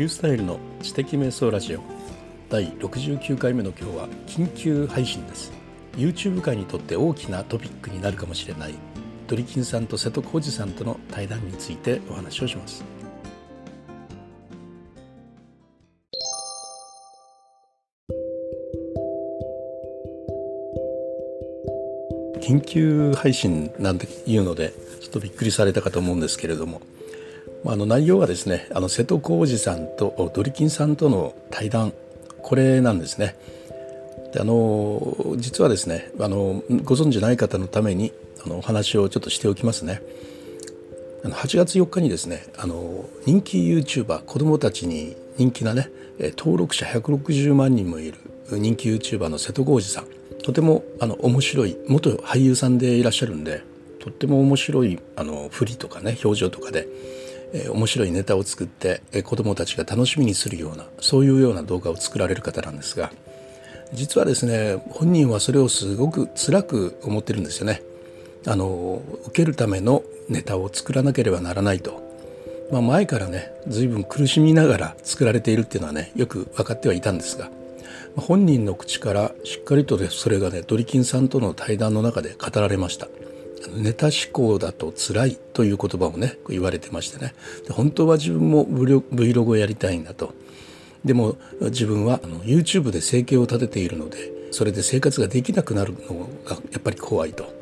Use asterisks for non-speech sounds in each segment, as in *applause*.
ュースタイルの知的瞑想ラジオ。第69回目の今日は緊急配信です。YouTube 界にとって大きなトピックになるかもしれないドリキンさんと瀬戸康史さんとの対談についてお話をします。緊急配信なんていうのでちょっとびっくりされたかと思うんですけれどもあの内容はですねあの瀬戸康史さんとドリキンさんとの対談これなんですね。であの実はですねあのご存じない方のためにあのお話をちょっとしておきますね。あの8月4日にですねあの人気 YouTuber 子どもたちに人気なね登録者160万人もいる人気 YouTuber の瀬戸康史さんとてもあの面白い元俳優さんでいらっしゃるんでとっても面白いあの振りとかね表情とかでえ、面白いネタを作って、え、子どもたちが楽しみにするようなそういうような動画を作られる方なんですが実はですね本人はそれをすごく辛く思ってるんですよね。あの受けるためのネタを作らなければならないと、まあ、前からね随分苦しみながら作られているっていうのはねよく分かってはいたんですが本人の口からしっかりとそれがねドリキンさんとの対談の中で語られました。ネタ思考だと辛いという言葉をね言われてましてね。で本当は自分も Vlog をやりたいんだと。でも自分はあの YouTube で生計を立てているのでそれで生活ができなくなるのがやっぱり怖いと。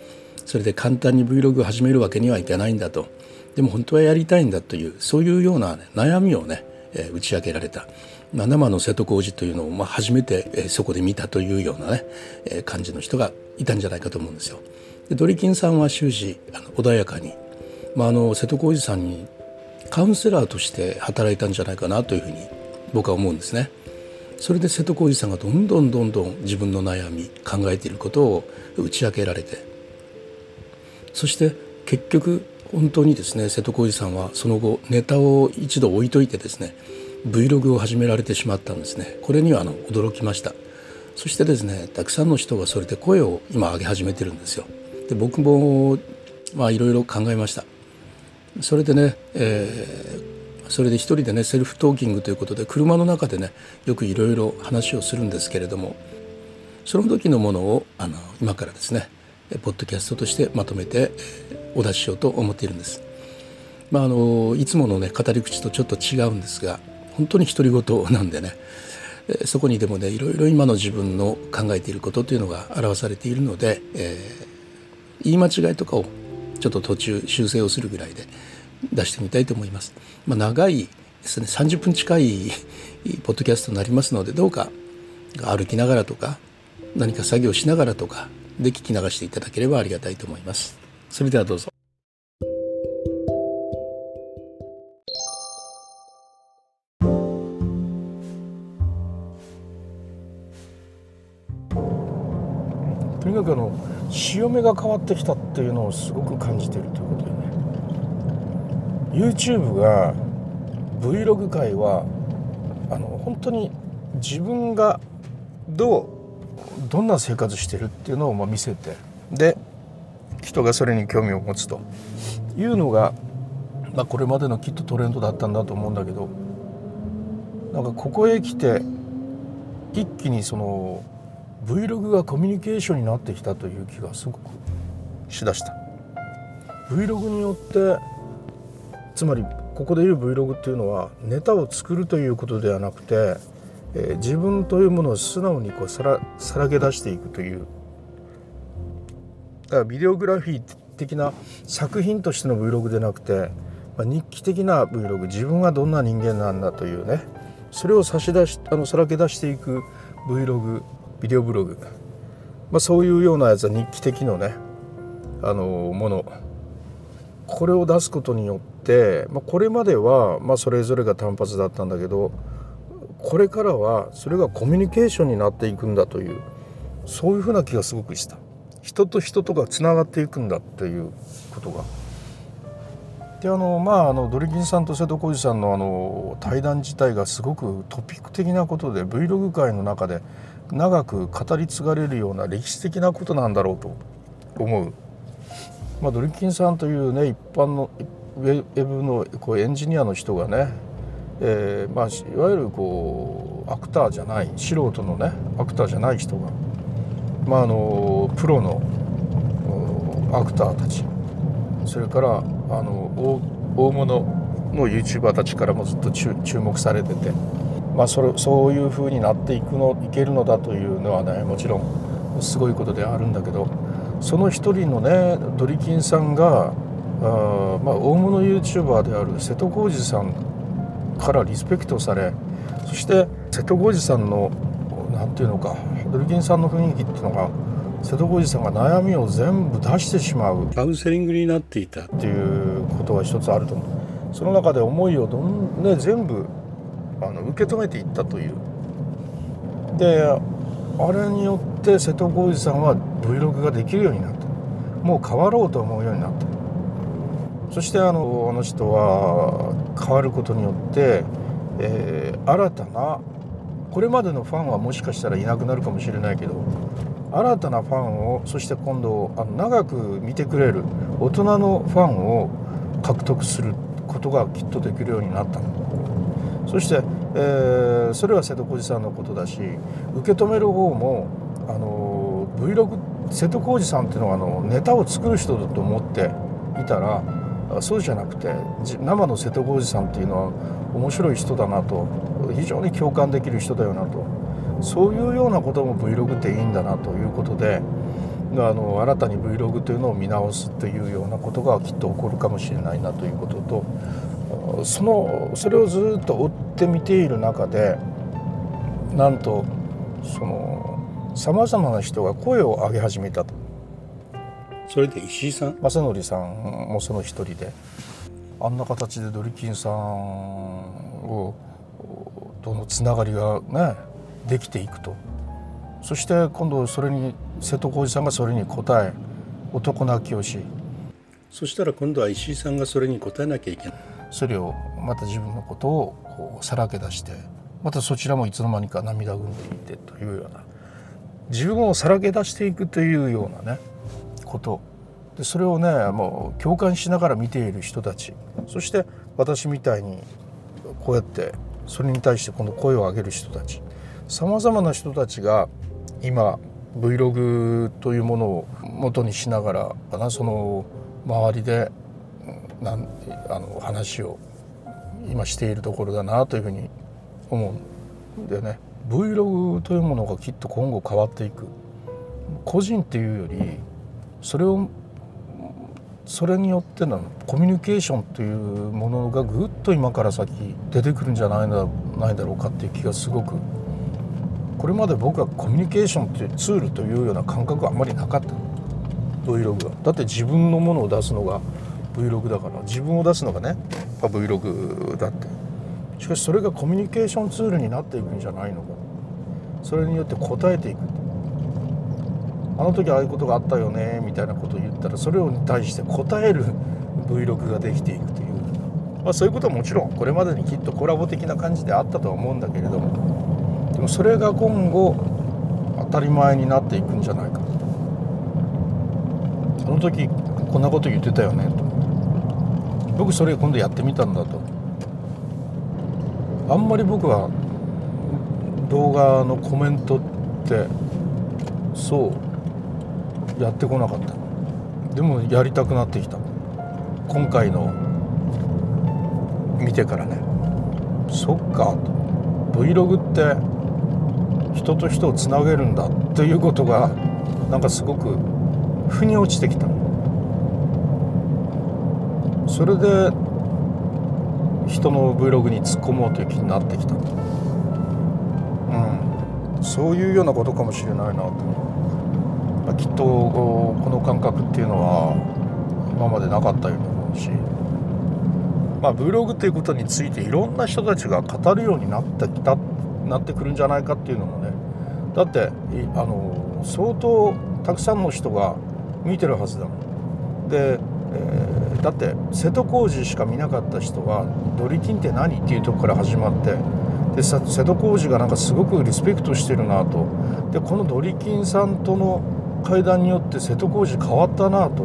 それで簡単に Vlog を始めるわけにはいかないんだと。でも本当はやりたいんだというそういうような、ね、悩みをね、えー、打ち明けられた、まあ、生の瀬戸康史というのを、まあ、初めて、えー、そこで見たというようなね、えー、感じの人がいたんじゃないかと思うんですよ。でドリキンさんは終始あの穏やかに、まあ、あの瀬戸康史さんにカウンセラーとして働いたんじゃないかなというふうに僕は思うんですね。それで瀬戸康史さんがどんどんどんどん自分の悩み考えていることを打ち明けられてそして結局本当にですね瀬戸康史さんはその後ネタを一度置いといてですね Vlog を始められてしまったんですね。これにはあの驚きました。そしてですねたくさんの人がそれで声を今上げ始めてるんですよ。で僕もまあいろいろ考えましたそれでね、えー、それで一人でねセルフトーキングということで車の中でねよくいろいろ話をするんですけれどもその時のものをあの今からですねポッドキャストとしてまとめてお出ししようと思っているんです。まあ、あのいつものね語り口とちょっと違うんですが本当に独り言なんでねそこにでもねいろいろ今の自分の考えていることというのが表されているので、え言い間違いとかをちょっと途中修正をするぐらいで出してみたいと思います。まあ、長いですね30分近いポッドキャストになりますのでどうか歩きながらとか何か作業しながらとかで聞き流していただければありがたいと思います。それではどうぞ。とにかくあの潮目が変わってきたっていうのをすごく感じてるということでね。YouTube が Vlog 界はあの本当に自分がどうどんな生活してるっていうのをま見せてで人がそれに興味を持つと。いうのが、まあ、これまでのきっとトレンドだったんだと思うんだけどなんかここへ来て一気にその Vlog がコミュニケーションになってきたという気がすごくしだした。Vlog によってつまりここで言う Vlog っていうのはネタを作るということではなくて、えー、自分というものを素直にこうさらさらけ出していくという。だからビデオグラフィー的な作品としての Vlog でなくて、まあ、日記的な Vlog 自分はどんな人間なんだというね。それを差し出しあのさらけ出していく Vlog ビデオブログ、まあ、そういうようなやつは日記的のねあのもの。これを出すことによって、まあ、これまでは、まあ、それぞれが単発だったんだけどこれからはそれがコミュニケーションになっていくんだというそういうふうな気がすごくした。人と人とがつながっていくんだっていうことが。であのまああのドリキンさんと瀬戸康史さんのあの対談自体がすごくトピック的なことで Vlog 界の中で長く語り継がれるような歴史的なことなんだろうと思う。まあ、ドリキンさんというね一般のウェブのこうエンジニアの人がねえーまあ、いわゆるこうアクターじゃない素人のねアクターじゃない人が、まあ、あのプロのアクターたちそれからあの大物の YouTuber たちからもずっと注目されてて、まあ、それそういう風になっていくのいけるのだというのはねもちろんすごいことであるんだけどその一人のねドリキンさんがあ、まあ、大物 YouTuber である瀬戸康史さんからリスペクトされそして瀬戸康史さんの何て言うのかドルキンさんの雰囲気っていうのが瀬戸康史さんが悩みを全部出してしまう。カウンセリングになっていた。っていうことが一つあると思う。その中で思いをどん、ね、全部あの受け止めていったという。であれによって瀬戸康史さんは Vlog ができるようになった。もう変わろうと思うようになった。そしてあのあの人は変わることによって、えー、新たなこれまでのファンはもしかしたらいなくなるかもしれないけど新たなファンをそして今度あの長く見てくれる大人のファンを獲得することがきっとできるようになったそして、えー、それは瀬戸康史さんのことだし受け止める方もあの Vlog 瀬戸康史さんっていうのはあのネタを作る人だと思っていたらそうじゃなくて生の瀬戸康史さんっていうのは面白い人だなと非常に共感できる人だよなと。そういうようなことも Vlog っていいんだなということであの新たに Vlog というのを見直すというようなことがきっと起こるかもしれないなということとそのそれをずっと追って見ている中でなんとそのさまざまな人が声を上げ始めたと。それで石井さん？正則さんもその一人であんな形でドリキンさんをとのつながりがねできていくとそして今度それに瀬戸康史さんがそれに応え男泣きをしそしたら今度は石井さんがそれに応えなきゃいけない。それをまた自分のことをこうさらけ出してまたそちらもいつの間にか涙ぐんでいてというような。自分をさらけ出していくというようなねこと。でそれをねもう共感しながら見ている人たち。そして私みたいにこうやってそれに対してこの声を上げる人たち。さまざまな人たちが今 Vlog というものを元にしながらかなその周りでなんあの話を今しているところだなというふうに思うんでね。Vlog というものがきっと今後変わっていく。個人っていうよりそれをそれによってのコミュニケーションというものがぐっと今から先出てくるんじゃないないだろうかっていう気がすごくこれまで僕はコミュニケーションというツールというような感覚はあんまりなかった。Vlog は。だって自分のものを出すのが Vlog だから自分を出すのがね Vlog だって。しかしそれがコミュニケーションツールになっていくんじゃないのか。それによって答えていくあの時ああいうことがあったよねみたいなことを言ったらそれに対して答える Vlog ができていくという、まあ、そういうことはもちろんこれまでにきっとコラボ的な感じであったとは思うんだけれども。でもそれが今後当たり前になっていくんじゃないか。あの時こんなこと言ってたよね。と僕それ今度やってみたんだと。あんまり僕は動画のコメントってそうやってこなかった。でもやりたくなってきた。今回の見てからね。そっかと。Vlog って人と人をつなげるんだっていうことがなんかすごく腑に落ちてきた。それで人の Vlog に突っ込もうという気になってきた。うん。そういうようなことかもしれないなと。まあ、きっとこの感覚っていうのは今までなかったように思うし、まあ、Vlog っていうことについていろんな人たちが語るようになってきたなってくるんじゃないかっていうのもねだってあの相当たくさんの人が見てるはずだもん。で、えー、だって瀬戸康史しか見なかった人は「ドリキンって何?」っていうとこから始まってで瀬戸康史がなんかすごくリスペクトしてるなとでこのドリキンさんとの会談によって瀬戸康史変わったなと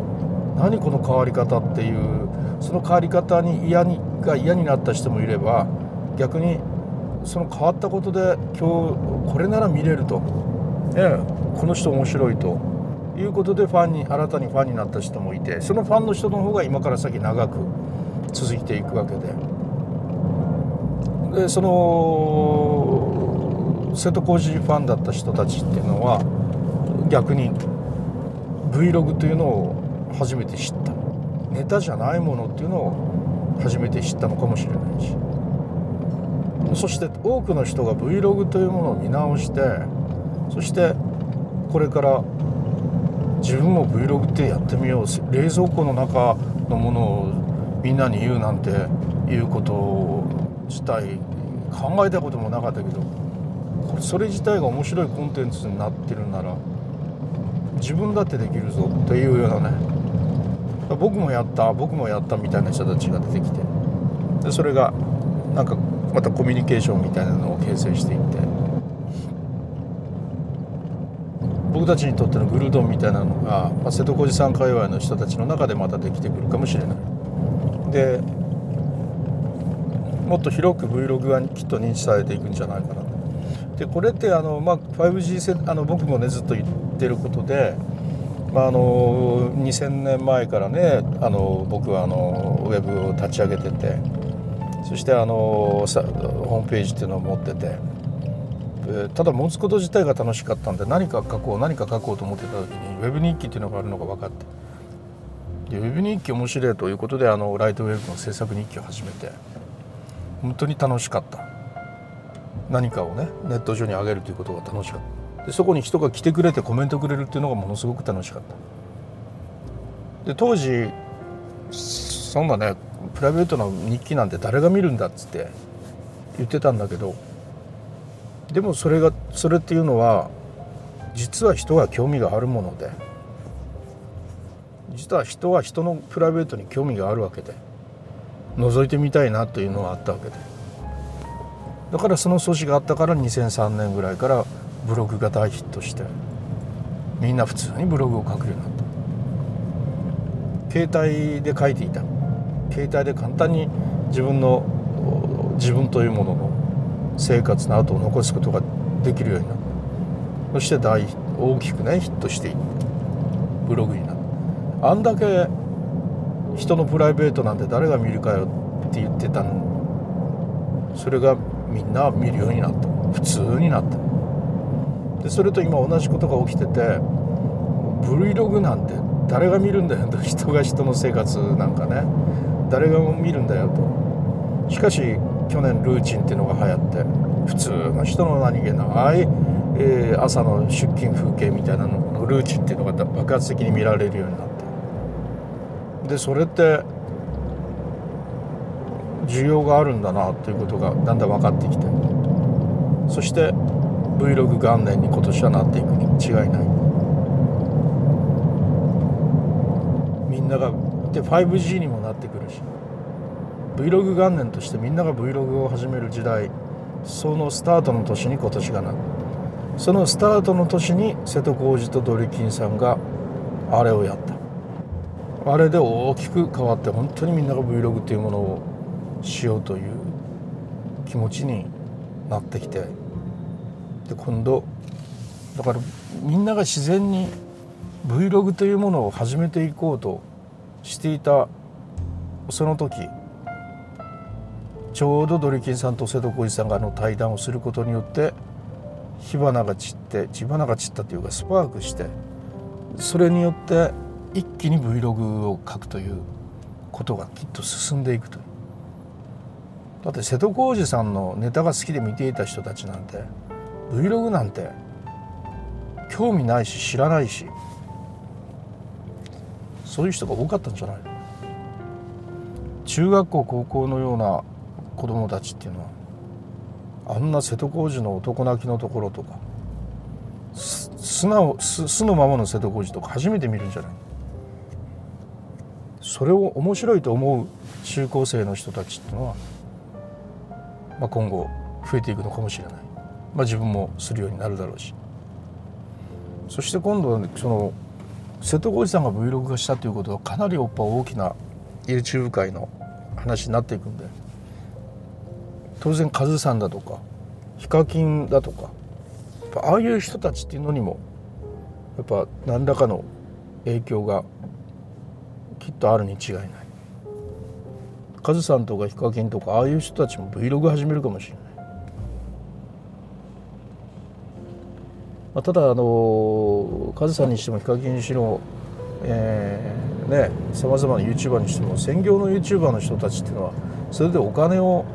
何この変わり方っていうその変わり方に嫌にが嫌になった人もいれば逆にその変わったことで今日これなら見れると、ね、この人面白いと。いうことでファンに新たにファンになった人もいて。そのファンの人の方が今から先長く続いていくわけで。でその瀬戸康史ファンだった人たちっていうのは逆に Vlog というのを初めて知った。ネタじゃないものっていうのを初めて知ったのかもしれないし。そして多くの人が Vlog というものを見直してそしてこれから自分も Vlog ってやってみよう冷蔵庫の中のものをみんなに言うなんていうこと自体考えたこともなかったけどそれ自体が面白いコンテンツになってるなら自分だってできるぞっていうようなね。僕もやった僕もやったみたいな人たちが出てきて。でそれがなんかまたコミュニケーションみたいなのを形成していって。僕たちにとってのグルードンみたいなのが、まあ、瀬戸康史さん界隈の人たちの中でまたできてくるかもしれない。でもっと広く Vlog がきっと認知されていくんじゃないかな。でこれってあの、まあ、5G せあの僕もねずっと言ってることで、まあ、あの2000年前からねあの僕はあのウェブを立ち上げててそしてあのさホームページっていうのを持ってて。ただ持つこと自体が楽しかったんで何か書こう何か書こうと思ってた時にウェブ日記っていうのがあるのが分かって。でウェブ日記面白いということであのライトウェブの制作日記を始めて。本当に楽しかった。何かをねネット上に上げるということが楽しかった。でそこに人が来てくれてコメントくれるっていうのがものすごく楽しかった。で当時そんなねプライベートな日記なんて誰が見るんだっつって言ってたんだけどでもそれがそれっていうのは実は人が興味があるもので実は人は人のプライベートに興味があるわけで覗いてみたいなというのはあったわけで。だからその素地があったから2003年ぐらいからブログが大ヒットしてみんな普通にブログを書くようになった。携帯で書いていた携帯で簡単に自分の自分というものの生活の後を残すことができるようになった。そして大大きくねヒットしていったブログになった。あんだけ人のプライベートなんて誰が見るかよって言ってた。のそれがみんな見るようになった。普通になったでそれと今同じことが起きてて Vlog なんて誰が見るんだよ。と人が人の生活なんかね。誰が見るんだよと。しかし去年ルーチンっていうのが流行って普通の人の何気ない、えー、朝の出勤風景みたいなののルーチンっていうのが爆発的に見られるようになって。でそれって需要があるんだなということがだんだん分かってきて。そして Vlog 元年に今年はなっていくに違いない。みんながで 5G にもなってくるし。Vlog 元年としてみんなが Vlog を始める時代。そのスタートの年に今年がなる。そのスタートの年に瀬戸康史とドリキンさんがあれをやった。あれで大きく変わって本当にみんなが Vlog っていうものをしようという気持ちになってきて。で今度だからみんなが自然に Vlog というものを始めていこうとしていたその時ちょうどドリキンさんと瀬戸康史さんがあの対談をすることによって火花が散って火花が散ったというかスパークしてそれによって一気に Vlog を書くということがきっと進んでいくという。だって瀬戸康史さんのネタが好きで見ていた人たちなんて Vlog なんて興味ないし知らないしそういう人が多かったんじゃない中学校高校のような子供たちっていうのはあんな瀬戸康史の男泣きのところとか素直素のままの瀬戸康史とか初めて見るんじゃないそれを面白いと思う中高生の人たちっていうのは、まあ、今後増えていくのかもしれない、まあ、自分もするようになるだろうし。そして今度はその瀬戸康史さんが Vlog 化したということはかなりおっぱ大きな YouTube 界の話になっていくんで当然カズさんだとかヒカキンだとかああいう人たちっていうのにもやっぱ何らかの影響がきっとあるに違いない。カズさんとかヒカキンとかああいう人たちも Vlog 始めるかもしれない、まあ、ただあのカズさんにしてもヒカキンにしろえー、ねさまざまな YouTuber にしても専業の YouTuber の人たちっていうのはそれでお金を、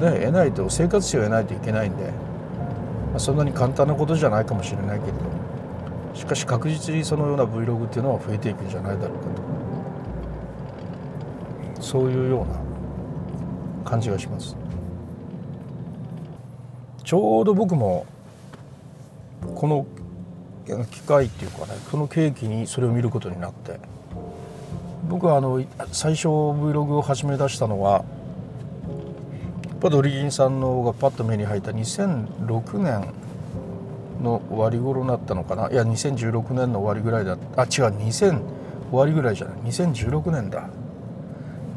ね、得ないと生活費を得ないといけないんで、まあ、そんなに簡単なことじゃないかもしれないけれどしかし確実にそのような Vlog っていうのは増えていくんじゃないだろうかと。そういうような感じがします。ちょうど僕もこの機会っていうかねこの契機にそれを見ることになって。僕はあの最初 Vlog を始め出したのはパドリギンさんのがパッと目に入った2006年の終わり頃になったのかな。いや2016年の終わりぐらいだあ違う2000終わりぐらいじゃない。2016年だ。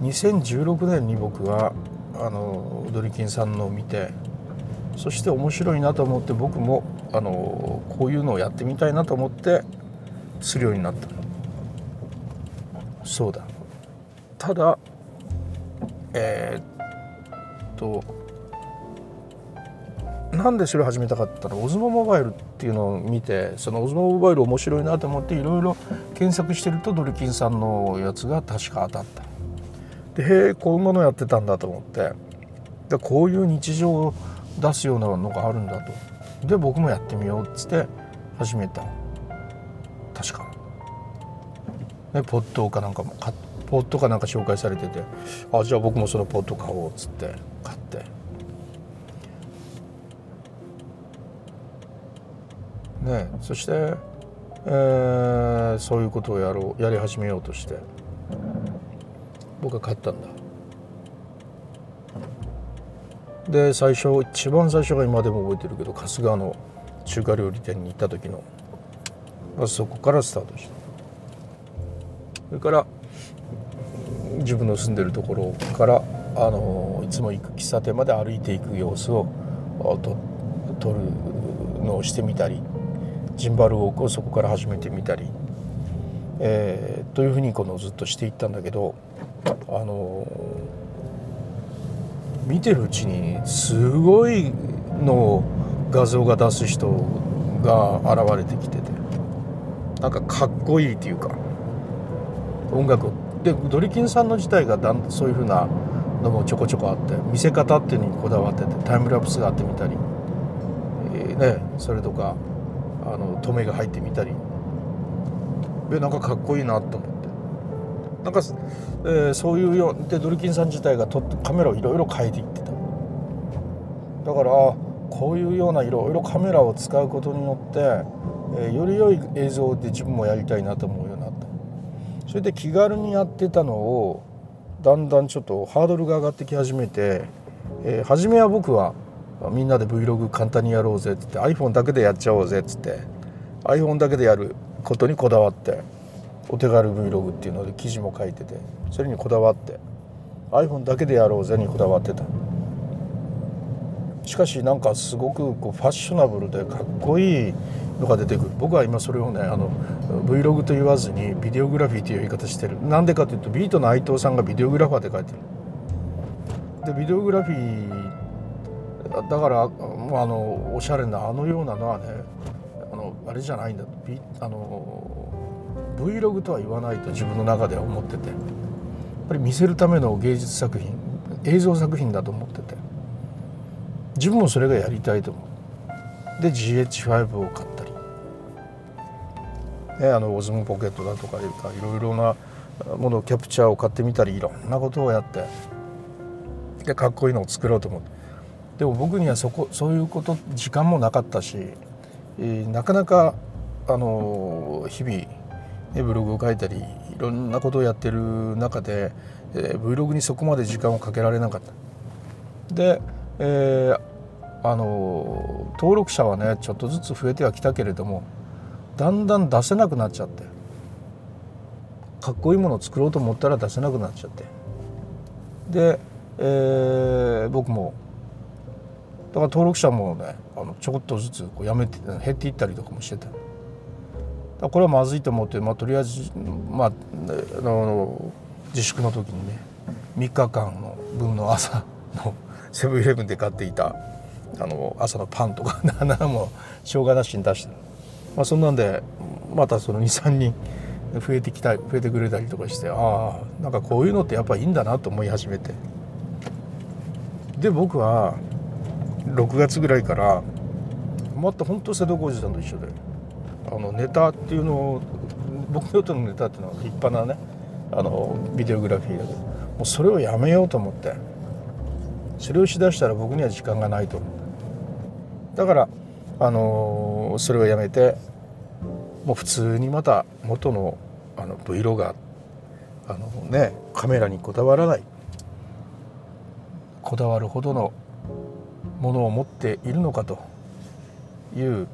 2016年に僕はあのドリキンさんのを見てそして面白いなと思って僕もあのこういうのをやってみたいなと思ってするようになった。そうだ。ただえー、っとなんでそれ始めたかったのオズモモバイルっていうのを見てそのオズモモバイル面白いなと思っていろいろ検索してるとドリキンさんのやつが確か当たった。でへえこういうものやってたんだと思って。でこういう日常を出すようなのがあるんだと。で僕もやってみようっつって始めた確か。ねポットかなんかもポットかなんか紹介されててあじゃあ僕もそのポット買おうっつって買って。ねそして、えー、そういうことをやろうやり始めようとして僕は買ったんだ。で最初一番最初が今でも覚えてるけど春日の中華料理店に行った時のそこからスタートした。それから自分の住んでるところからあのいつも行く喫茶店まで歩いていく様子をと撮るのをしてみたりジンバルウォークをそこから始めてみたり、えー、というふうにこのずっとしていったんだけどあの見てるうちにすごいの画像が出す人が現れてきてて。なんかかっこいいっていうか。音楽でドリキンさんの自体がだんそういうふうなのもちょこちょこあって見せ方っていうのにこだわっててタイムラプスがあってみたり、えー、ね、それとかあの止めが入ってみたり。でなんかかっこいいなと思って。なんか、えー、そういうよでドリキンさん自体が撮ってカメラをいろいろ変えていってた。だからこういうようないろいろカメラを使うことによって、えー、より良い映像で自分もやりたいなと思うようになった。それで気軽にやってたのをだんだんちょっとハードルが上がってき始めて、えー、初めは僕はみんなで Vlog 簡単にやろうぜってって iPhone だけでやっちゃおうぜっつって iPhone だけでやることにこだわってお手軽 Vlog っていうので記事も書いててそれにこだわって iPhone だけでやろうぜにこだわってた。しかしなんかすごくこうファッショナブルでかっこいいのが出てくる。僕は今それをねあの Vlog と言わずにビデオグラフィーという言い方してる。なんでかというとビートの内藤さんがビデオグラファーで書いてる。でビデオグラフィーだからあのおしゃれなあのようなのはねあのあれじゃないんだ。あの Vlog とは言わないと自分の中では思ってて。やっぱり見せるための芸術作品映像作品だと思ってて。自分もそれがやりたいと思う。で GH5 を買ったり、ね、あのオズモポケットだとかいうかいろいろなものをキャプチャーを買ってみたりいろんなことをやって。でかっこいいのを作ろうと思って。でも僕にはそこそういうこと時間もなかったし、えー、なかなかあの日々ブログを書いたりいろんなことをやってる中で、えー、Vlog にそこまで時間をかけられなかった。で、えー、あの登録者はねちょっとずつ増えてはきたけれどもだんだん出せなくなっちゃってかっこいいものを作ろうと思ったら出せなくなっちゃってで、えー、僕もだから登録者もねあのちょっとずつこうやめて減っていったりとかもしてたこれはまずいと思って、まあ、とりあえず、まあ、あの自粛の時にね3日間の分の朝のセブンイレブンで買っていたあの朝のパンとか *laughs* 7も生姜なしに出して、まあ、そんなんでまたその23人増えてきた増えてくれたりとかしてああなんかこういうのってやっぱいいんだなと思い始めて。で僕は6月ぐらいからまた本当瀬戸康史さんと一緒で。あのネタっていうのを僕にとのネタっていうのは立派なねあのビデオグラフィーだけどもうそれをやめようと思ってそれをしだしたら僕には時間がないと思っただからあのそれをやめてもう普通にまた元のあの Vlogger あのねカメラにこだわらない。こだわるほどのものを持っているのかという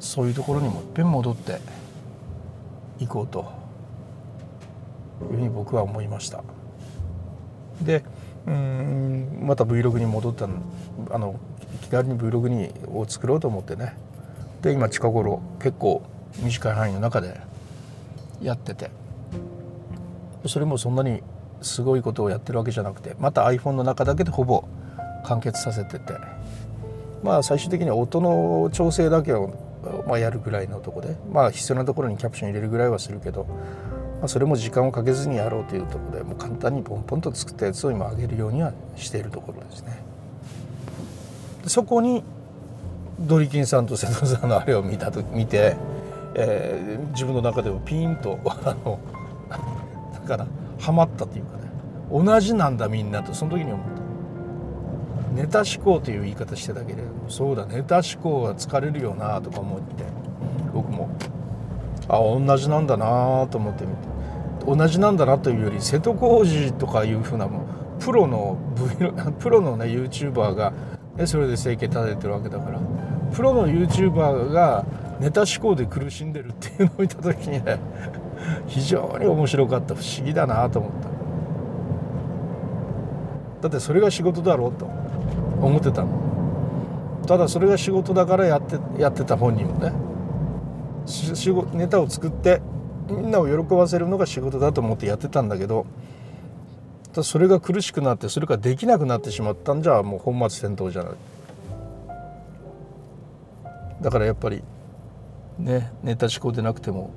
そういうところにもいっぺん戻っていこうというふうに僕は思いました。でうんまた Vlog に戻ったあの気軽に Vlog にを作ろうと思ってね。で今近頃結構短い範囲の中でやってて。それもそんなにすごいことをやってるわけじゃなくてまた iPhone の中だけでほぼ完結させてて。まあ最終的には音の調整だけを、まあ、やるぐらいのとこでまあ必要なところにキャプション入れるぐらいはするけど、まあ、それも時間をかけずにやろうというところでもう簡単にポンポンと作ったやつを今上げるようにはしているところですね。そこにドリキンさんと瀬戸さんのあれを見たと見て、えー、自分の中でもピーンとあのだからハマったというかね同じなんだみんなとその時に思った。ネタ思考という言い方してたけれどもそうだネタ思考は疲れるよなとか思って僕もあ同じなんだなと思ってみて同じなんだなというより瀬戸康史とかいうふうなもプロの、v、プロの *laughs* ね YouTuber が、ね、それで生計立ててるわけだからプロの YouTuber がネタ思考で苦しんでるっていうのを見た時にね *laughs* 非常に面白かった不思議だなと思った。だってそれが仕事だろうと。思ってたの。ただそれが仕事だからやってやってた本人もね。仕事ネタを作ってみんなを喜ばせるのが仕事だと思ってやってたんだけどそれが苦しくなってそれができなくなってしまったんじゃもう本末転倒じゃない。だからやっぱりねネタ思考でなくても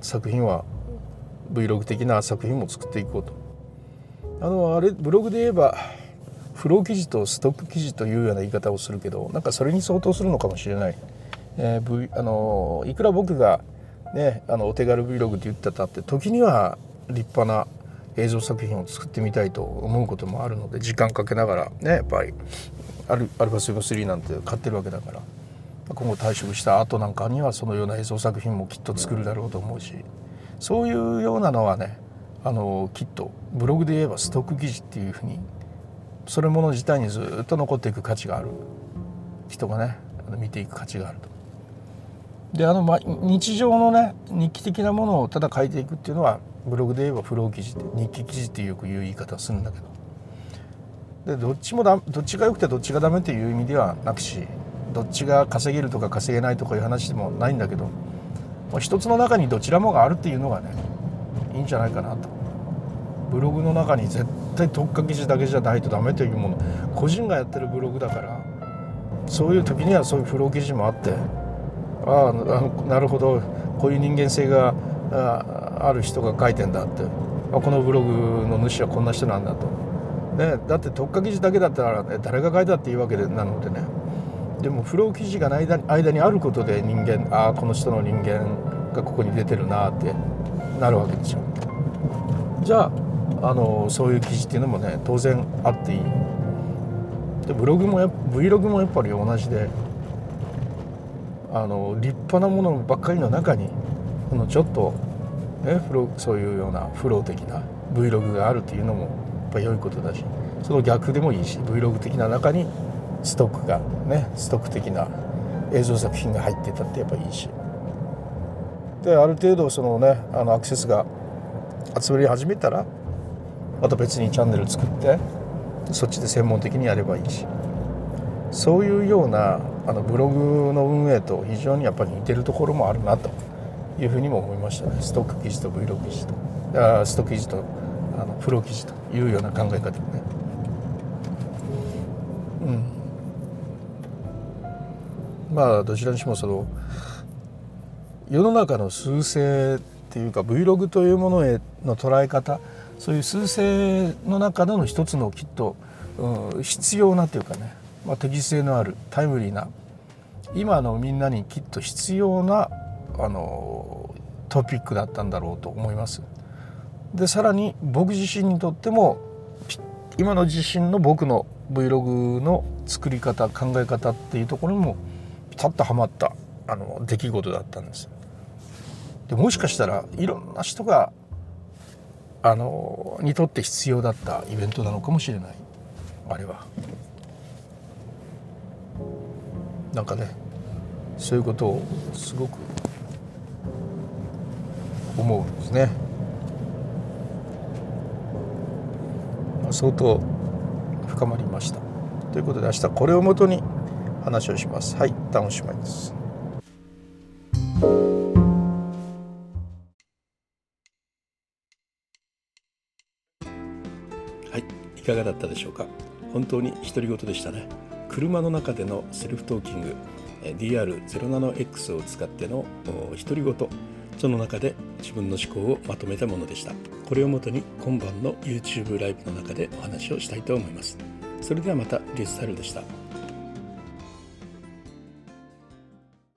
作品は Vlog 的な作品も作っていこうと。あのあれブログで言えばフロー記事とストック記事というような言い方をするけどなんかそれに相当するのかもしれない、えー、あのいくら僕が、ね、あのお手軽 Vlog って言ってたって時には立派な映像作品を作ってみたいと思うこともあるので時間かけながらねやっぱりアルアルファ7 3なんて買ってるわけだから今後退職した後なんかにはそのような映像作品もきっと作るだろうと思うしそういうようなのはねあのきっとブログで言えばストック記事っていうふうにそれもの自体にずっと残っていく価値がある。人がね見ていく価値があると。であの、ま、日常のね日記的なものをただ書いていくっていうのはブログで言えばフロー記事って日記記事ってよく言う言い方をするんだけど。でどっちもだどっちが良くてどっちがダメっていう意味ではなくしどっちが稼げるとか稼げないとかいう話でもないんだけど、まあ、一つの中にどちらもがあるっていうのがねいいんじゃないかなと。ブログの中に絶対特化記事だけじゃないとダメというもの。個人がやってるブログだから。そういう時にはそういうフロー記事もあって。ああなるほど。こういう人間性がある人が書いてんだって。あこのブログの主はこんな人なんだと、ね、だって特化記事だけだったら、ね、誰が書いたっていうわけなのでね。でもフロー記事が間間にあることで人間ああこの人の人間がここに出てるなってなるわけですよ。じゃああのそういう記事っていうのもね当然あっていい。でブログもや Vlog もやっぱり同じであの立派なものばっかりの中にこのちょっと、ね、フロそういうようなフロー的な Vlog があるっていうのもやっぱ良いことだしその逆でもいいし Vlog 的な中にストックがねストック的な映像作品が入ってたってやっぱいいし。である程度そのねあのアクセスが集まり始めたらまた別にチャンネル作ってそっちで専門的にやればいいし。そういうようなあのブログの運営と非常にやっぱり似てるところもあるなと。いうふうにも思いましたね。ストック記事と Vlog 記事と。あストック記事とあのプロ記事というような考え方ね。うん。まあどちらにしてもその世の中の数勢っていうか Vlog というものへの捉え方そういう数勢の中での一つのきっと、うん、必要なというかねまあ、適性のあるタイムリーな今のみんなにきっと必要なあのトピックだったんだろうと思います。でさらに僕自身にとっても今の自身の僕の Vlog の作り方考え方っていうところにもピタッとはまったあの出来事だったんです。でもしかしたらいろんな人があのにとって必要だったイベントなのかもしれないあれは。なんかねそういうことをすごく思うんですね。相当深まりました。ということで明日これをもとに話をします。はい、一旦おしまいです。かがだったでしょうか？本当に独り言でしたね。車の中でのセルフトーキング DR07X を使っての独り言その中で自分の思考をまとめたものでしたこれをもとに今晩の YouTube ライブの中でお話をしたいと思いますそれではまたリスタイルでした